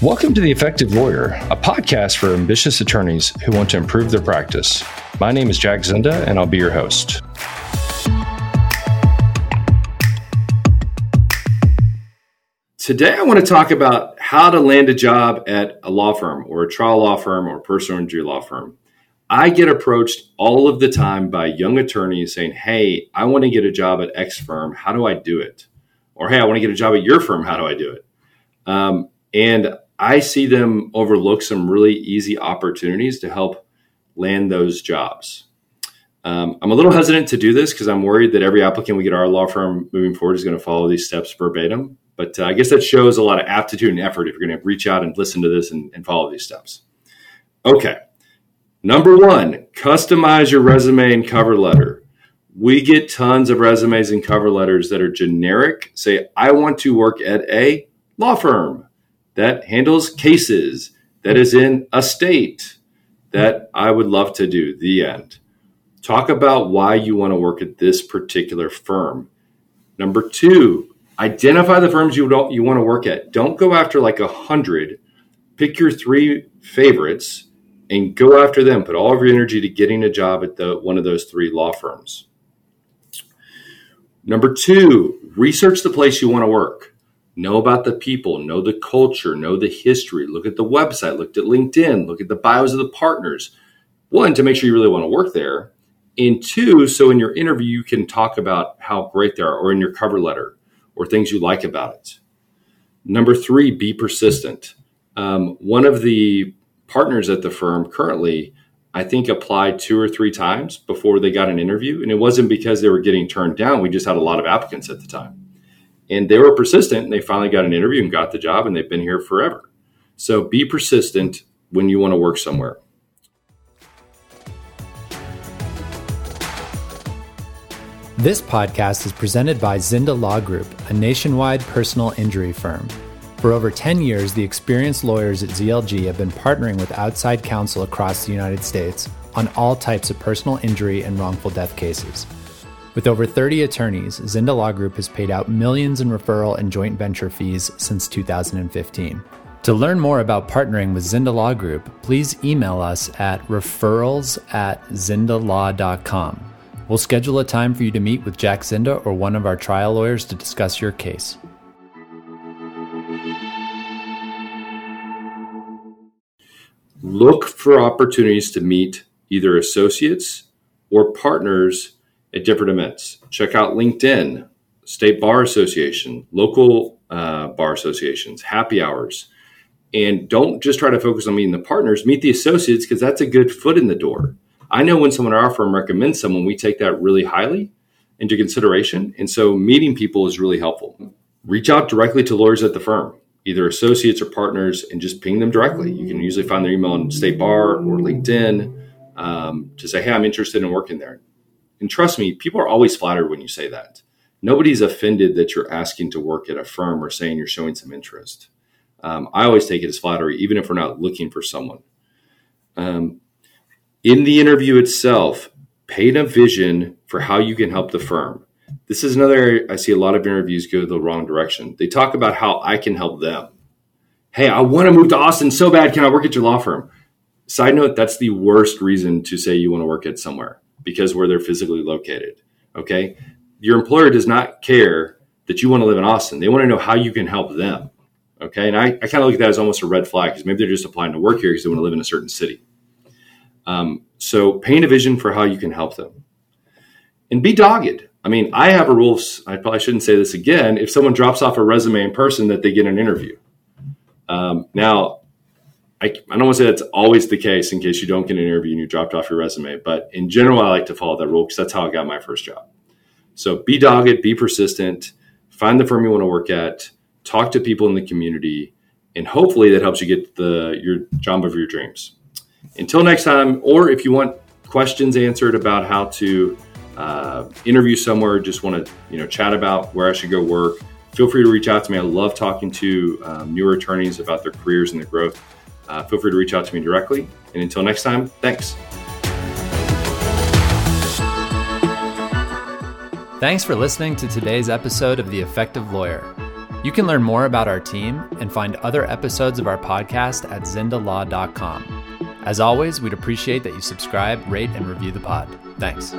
Welcome to The Effective Lawyer, a podcast for ambitious attorneys who want to improve their practice. My name is Jack Zinda, and I'll be your host. Today, I want to talk about how to land a job at a law firm or a trial law firm or personal injury law firm. I get approached all of the time by young attorneys saying, Hey, I want to get a job at X firm. How do I do it? Or, Hey, I want to get a job at your firm. How do I do it? Um, and I see them overlook some really easy opportunities to help land those jobs. Um, I'm a little hesitant to do this because I'm worried that every applicant we get our law firm moving forward is going to follow these steps verbatim. But uh, I guess that shows a lot of aptitude and effort if you're going to reach out and listen to this and, and follow these steps. Okay. Number one, customize your resume and cover letter. We get tons of resumes and cover letters that are generic. Say, I want to work at a law firm that handles cases, that is in a state that I would love to do. The end. Talk about why you want to work at this particular firm. Number two, identify the firms you don't you want to work at. Don't go after like a hundred. Pick your three favorites and go after them. Put all of your energy to getting a job at the one of those three law firms. Number two, research the place you want to work know about the people, know the culture, know the history, look at the website, look at LinkedIn, look at the bios of the partners. One, to make sure you really want to work there. And two, so in your interview, you can talk about how great they are, or in your cover letter, or things you like about it. Number three, be persistent. Um, one of the partners at the firm currently, I think, applied two or three times before they got an interview. And it wasn't because they were getting turned down. We just had a lot of applicants at the time and they were persistent and they finally got an interview and got the job and they've been here forever. So be persistent when you want to work somewhere. This podcast is presented by Zinda Law Group, a nationwide personal injury firm. For over 10 years, the experienced lawyers at ZLG have been partnering with outside counsel across the United States on all types of personal injury and wrongful death cases. With over 30 attorneys, Zinda Law Group has paid out millions in referral and joint venture fees since 2015. To learn more about partnering with Zinda Law Group, please email us at referrals at zindalaw.com. We'll schedule a time for you to meet with Jack Zinda or one of our trial lawyers to discuss your case. Look for opportunities to meet either associates or partners at different events. Check out LinkedIn, State Bar Association, local uh, bar associations, happy hours. And don't just try to focus on meeting the partners, meet the associates because that's a good foot in the door. I know when someone at our firm recommends someone, we take that really highly into consideration. And so meeting people is really helpful. Reach out directly to lawyers at the firm, either associates or partners, and just ping them directly. You can usually find their email on State Bar or LinkedIn um, to say, hey, I'm interested in working there. And trust me, people are always flattered when you say that. Nobody's offended that you're asking to work at a firm or saying you're showing some interest. Um, I always take it as flattery, even if we're not looking for someone. Um, in the interview itself, paint a vision for how you can help the firm. This is another area I see a lot of interviews go the wrong direction. They talk about how I can help them. Hey, I want to move to Austin so bad. Can I work at your law firm? Side note, that's the worst reason to say you want to work at somewhere because where they're physically located. Okay. Your employer does not care that you want to live in Austin. They want to know how you can help them. Okay. And I, I kind of look at that as almost a red flag because maybe they're just applying to work here because they want to live in a certain city. Um, so paint a vision for how you can help them and be dogged. I mean, I have a rule. I probably shouldn't say this again. If someone drops off a resume in person, that they get an interview. Um, now, I, I don't want to say that's always the case in case you don't get an interview and you dropped off your resume, but in general, I like to follow that rule because that's how I got my first job. So be dogged, be persistent, find the firm you want to work at, talk to people in the community, and hopefully that helps you get the your job of your dreams. Until next time, or if you want questions answered about how to uh, interview somewhere, just want to you know chat about where I should go work, feel free to reach out to me. I love talking to um, newer attorneys about their careers and their growth uh, feel free to reach out to me directly. And until next time, thanks. Thanks for listening to today's episode of The Effective Lawyer. You can learn more about our team and find other episodes of our podcast at zindalaw.com. As always, we'd appreciate that you subscribe, rate, and review the pod. Thanks.